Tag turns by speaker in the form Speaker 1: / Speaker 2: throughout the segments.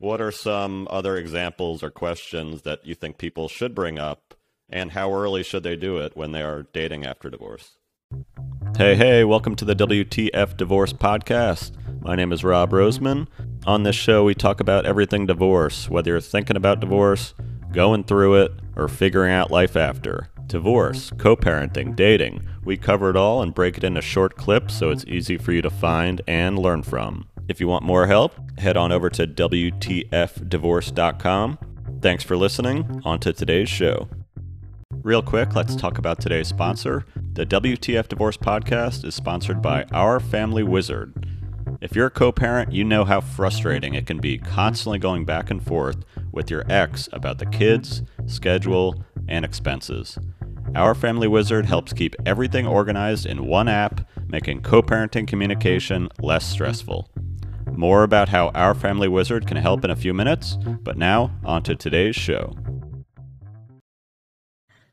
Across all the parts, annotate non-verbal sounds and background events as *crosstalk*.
Speaker 1: What are some other examples or questions that you think people should bring up, and how early should they do it when they are dating after divorce? Hey, hey, welcome to the WTF Divorce Podcast. My name is Rob Roseman. On this show, we talk about everything divorce, whether you're thinking about divorce, going through it, or figuring out life after. Divorce, co parenting, dating. We cover it all and break it into short clips so it's easy for you to find and learn from. If you want more help, head on over to WTFdivorce.com. Thanks for listening. On to today's show. Real quick, let's talk about today's sponsor. The WTF Divorce Podcast is sponsored by Our Family Wizard. If you're a co parent, you know how frustrating it can be constantly going back and forth with your ex about the kids, schedule, and expenses. Our Family Wizard helps keep everything organized in one app, making co parenting communication less stressful. More about how Our Family Wizard can help in a few minutes, but now, on to today's show.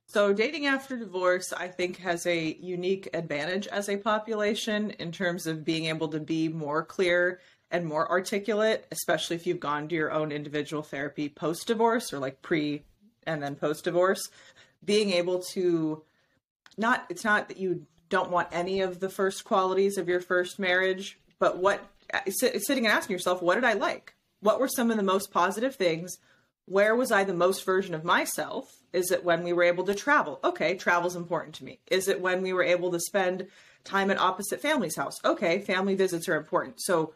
Speaker 2: So, dating after divorce, I think, has a unique advantage as a population in terms of being able to be more clear and more articulate, especially if you've gone to your own individual therapy post divorce or like pre and then post divorce. Being able to not, it's not that you don't want any of the first qualities of your first marriage, but what Uh, sitting and asking yourself, what did I like? What were some of the most positive things? Where was I the most version of myself? Is it when we were able to travel? Okay, travel's important to me. Is it when we were able to spend time at opposite family's house? Okay, family visits are important. So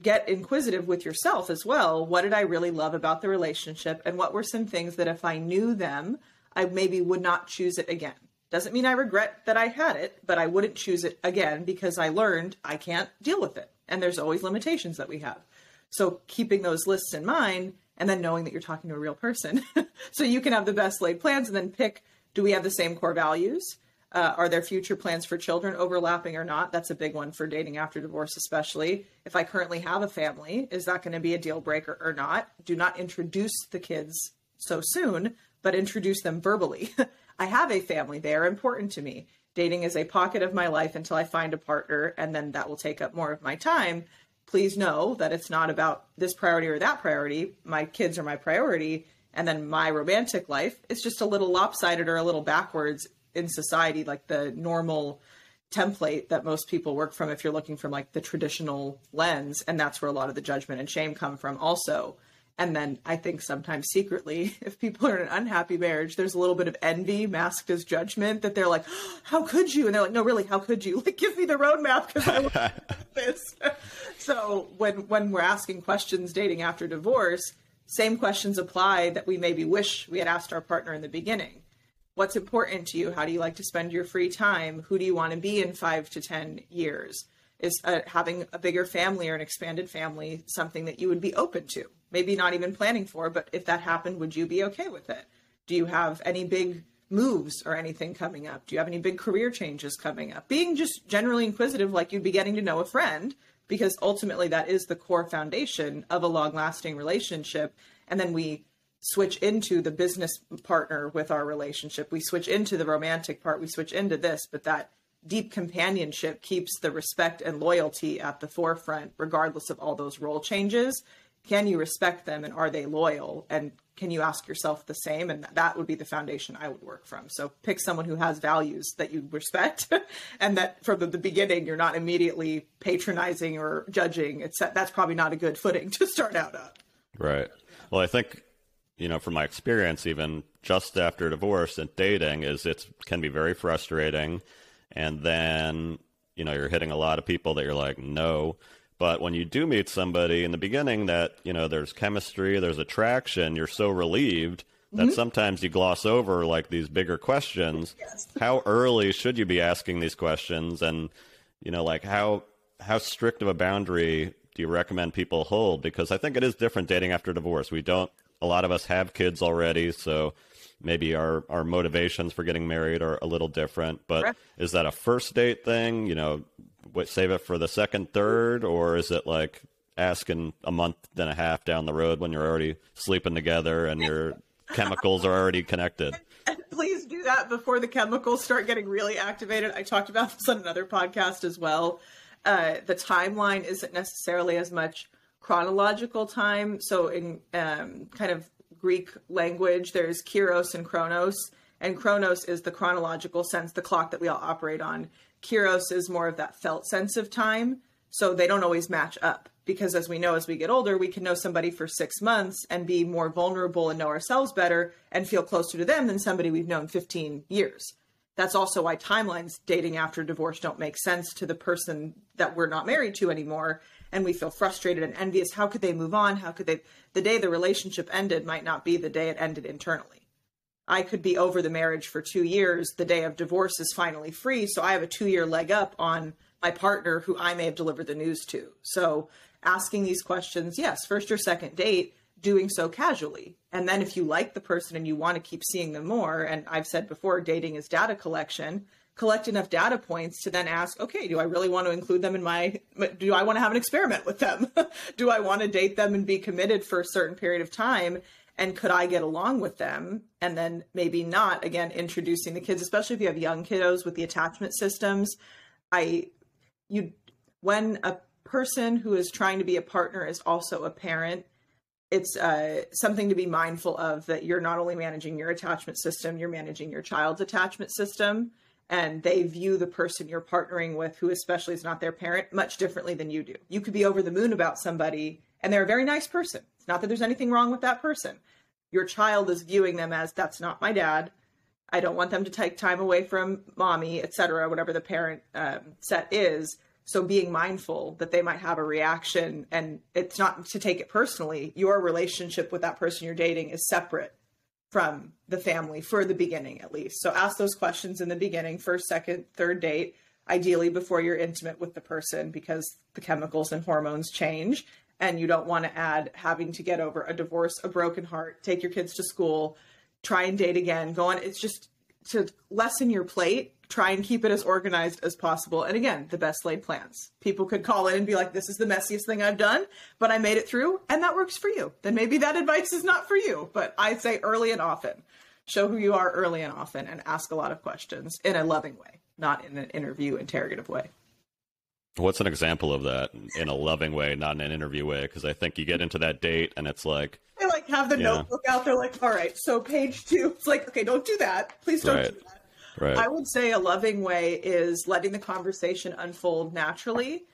Speaker 2: get inquisitive with yourself as well. What did I really love about the relationship? And what were some things that if I knew them, I maybe would not choose it again? Doesn't mean I regret that I had it, but I wouldn't choose it again because I learned I can't deal with it and there's always limitations that we have. So keeping those lists in mind and then knowing that you're talking to a real person *laughs* so you can have the best laid plans and then pick do we have the same core values? Uh, are there future plans for children overlapping or not? That's a big one for dating after divorce, especially. If I currently have a family, is that going to be a deal breaker or not? Do not introduce the kids so soon, but introduce them verbally. *laughs* I have a family, they are important to me dating is a pocket of my life until I find a partner, and then that will take up more of my time. Please know that it's not about this priority or that priority. My kids are my priority, and then my romantic life is just a little lopsided or a little backwards in society, like the normal template that most people work from if you're looking from like the traditional lens and that's where a lot of the judgment and shame come from also and then I think sometimes secretly, *laughs* if people are in an unhappy marriage, there's a little bit of envy masked as judgment that they're like, oh, "How could you?" And they're like, "No, really, how could you? *laughs* Like, give me the roadmap because I want *laughs* this." so when when we're asking questions dating after divorce, same questions apply that we maybe wish we had asked our partner in the beginning. What's important to you? How do you like to spend your free time? Who do you want to be in five to ten years? Is uh, having a bigger family or an expanded family something that you would be open to? Maybe not even planning for, but if that happened, would you be okay with it? Do you have any big moves or anything coming up? Do you have any big career changes coming up? Being just generally inquisitive, like you'd be getting to know a friend, because ultimately that is the core foundation of a long lasting relationship. And then we switch into the business partner with our relationship. We switch into the romantic part. We switch into this, but that deep companionship keeps the respect and loyalty at the forefront, regardless of all those role changes can you respect them and are they loyal? And can you ask yourself the same? And that would be the foundation i would work from. So pick someone who has values that you respect *laughs* and that from the, beginning you're not immediately patronizing or judging. It's that's probably not a good footing to start out on.
Speaker 1: Right. Well i think you know from my experience even just after divorce and dating is it can be very frustrating. And then you know you're hitting a lot of people that you're like no but when you do meet somebody in the beginning that, you know, there's chemistry, there's attraction, you're so relieved that mm-hmm. sometimes you gloss over like these bigger questions. Yes. How early should you be asking these questions and you know, like how how strict of a boundary do you recommend people hold? Because I think it is different dating after divorce. We don't a lot of us have kids already, so maybe our our motivations for getting married are a little different. But right. is that a first date thing? You know, what, save it for the second, third, or is it like asking a month and a half down the road when you're already sleeping together and your *laughs* chemicals are already connected?
Speaker 2: Please do that before the chemicals start getting really activated. I talked about this on another podcast as well. Uh, the timeline isn't necessarily as much chronological time. So in um, kind of Greek language, there's Kairos and Chronos, and Chronos is the chronological sense, the clock that we all operate on. Kairos is more of that felt sense of time. So they don't always match up because, as we know, as we get older, we can know somebody for six months and be more vulnerable and know ourselves better and feel closer to them than somebody we've known 15 years. That's also why timelines dating after divorce don't make sense to the person that we're not married to anymore. And we feel frustrated and envious. How could they move on? How could they? The day the relationship ended might not be the day it ended internally. I could be over the marriage for two years. The day of divorce is finally free. So I have a two year leg up on my partner who I may have delivered the news to. So asking these questions, yes, first or second date, doing so casually. And then if you like the person and you want to keep seeing them more, and I've said before, dating is data collection, collect enough data points to then ask, okay, do I really want to include them in my, do I want to have an experiment with them? *laughs* do I want to date them and be committed for a certain period of time? And could I get along with them? And then maybe not, again, introducing the kids, especially if you have young kiddos with the attachment systems. I, you, when a person who is trying to be a partner is also a parent, it's uh, something to be mindful of that you're not only managing your attachment system, you're managing your child's attachment system. And they view the person you're partnering with, who especially is not their parent, much differently than you do. You could be over the moon about somebody and they're a very nice person. It's not that there's anything wrong with that person. Your child is viewing them as that's not my dad. I don't want them to take time away from mommy, etc., whatever the parent um, set is. So being mindful that they might have a reaction and it's not to take it personally. Your relationship with that person you're dating is separate from the family for the beginning at least. So ask those questions in the beginning, first, second, third date, ideally before you're intimate with the person because the chemicals and hormones change and you don't want to add having to get over a divorce, a broken heart, take your kids to school, try and date again, go on. It's just to lessen your plate try and keep it as organized as possible. And again, the best laid plans. People could call in and be like, this is the messiest thing I've done, but I made it through and that works for you. Then maybe that advice is not for you, but I say early and often. Show who you are early and often and ask a lot of questions in a loving way, not in an interview interrogative way.
Speaker 1: What's an example of that in a loving way, not in an interview way? Because I think you get into that date and it's like,
Speaker 2: they like have the notebook out. They're like, all right, so page two. It's like, okay, don't do that. Please don't right. do that Right. I would say a loving way is letting the conversation unfold naturally.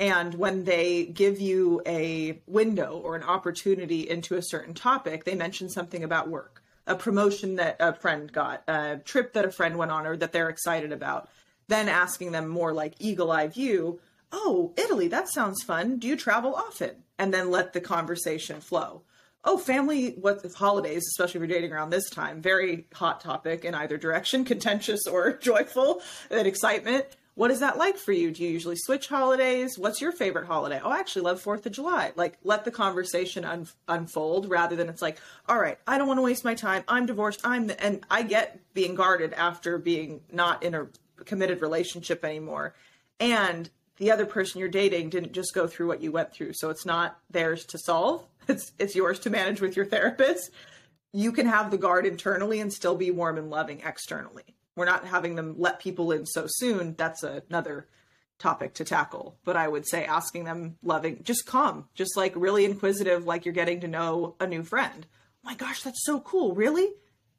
Speaker 2: And when they give you a window or an opportunity into a certain topic, they mention something about work, a promotion that a friend got, a trip that a friend went on or that they're excited about. Then asking them more like eagle eye view, oh, Italy, that sounds fun. Do you travel often? And then let the conversation flow oh, family, what holidays, especially if you're dating around this time, very hot topic in either direction, *laughs* contentious or joyful and excitement. What is that like for you? Do you usually switch holidays? What's your favorite holiday? Oh, I actually love Fourth of July. Like, let the conversation un- unfold rather than it's like, all right, I don't want to waste my time. I'm divorced. I'm and I get being guarded after being not in a committed relationship anymore. And the other person you're dating didn't just go through what you went through, so it's not theirs to solve *laughs* it's it's yours to manage with your therapist. You can have the guard internally and still be warm and loving externally. We're not having them let people in so soon. That's another topic to tackle. But I would say asking them loving, just calm, just like really inquisitive, like you're getting to know a new friend. Oh my gosh, that's so cool. Really?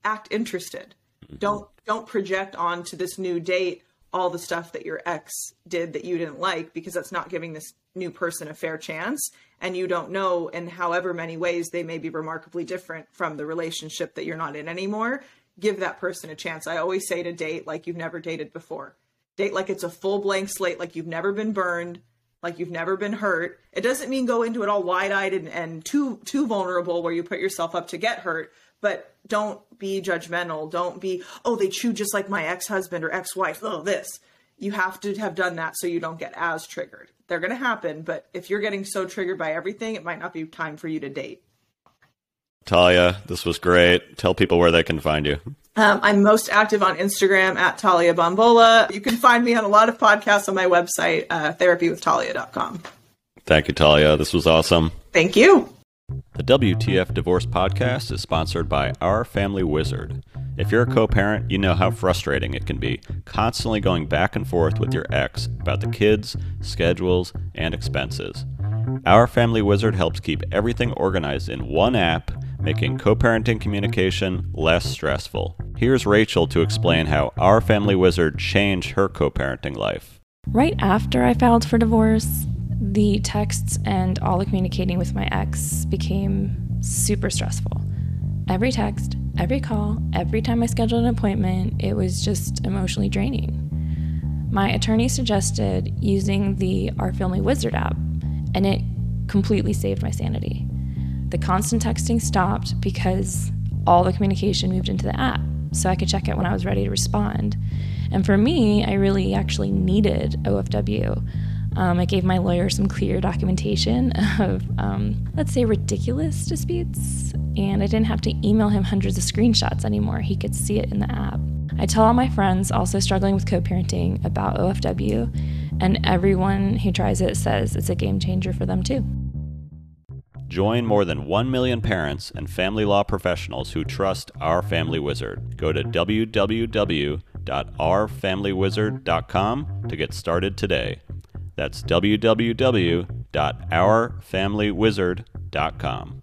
Speaker 2: Act interested. Don't don't project onto this new date all the stuff that your ex did that you didn't like because that's not giving this new person a fair chance. And you don't know in however many ways they may be remarkably different from the relationship that you're not in anymore. Give that person a chance. I always say to date like you've never dated before. Date like it's a full blank slate like you've never been burned like you've never been hurt. It doesn't mean go into it all wide-eyed and, and too too vulnerable where you put yourself up to get hurt but don't be judgmental don't be oh they chew just like my ex-husband or ex-wife oh this you have to have done that so you don't get as triggered. They're going to happen, but if you're getting so triggered by everything, it might not be time for you to date.
Speaker 1: Talia, this was great. Tell people where they can find you.
Speaker 2: Um, I'm most active on Instagram at Talia Bombola. You can find me on a lot of podcasts on my website, uh, therapywithtalia.com.
Speaker 1: Thank you, Talia. This was awesome.
Speaker 2: Thank you.
Speaker 1: The WTF Divorce Podcast is sponsored by Our Family Wizard. If you're a co parent, you know how frustrating it can be, constantly going back and forth with your ex about the kids, schedules, and expenses. Our Family Wizard helps keep everything organized in one app, making co parenting communication less stressful. Here's Rachel to explain how Our Family Wizard changed her co parenting life.
Speaker 3: Right after I filed for divorce, the texts and all the communicating with my ex became super stressful. Every text, every call, every time I scheduled an appointment, it was just emotionally draining. My attorney suggested using the Our Family Wizard app, and it completely saved my sanity. The constant texting stopped because all the communication moved into the app, so I could check it when I was ready to respond. And for me, I really actually needed OFW. Um, I gave my lawyer some clear documentation of, um, let's say, ridiculous disputes, and I didn't have to email him hundreds of screenshots anymore. He could see it in the app. I tell all my friends also struggling with co parenting about OFW, and everyone who tries it says it's a game changer for them too.
Speaker 1: Join more than 1 million parents and family law professionals who trust Our Family Wizard. Go to www.ourfamilywizard.com to get started today. That's www.ourfamilywizard.com.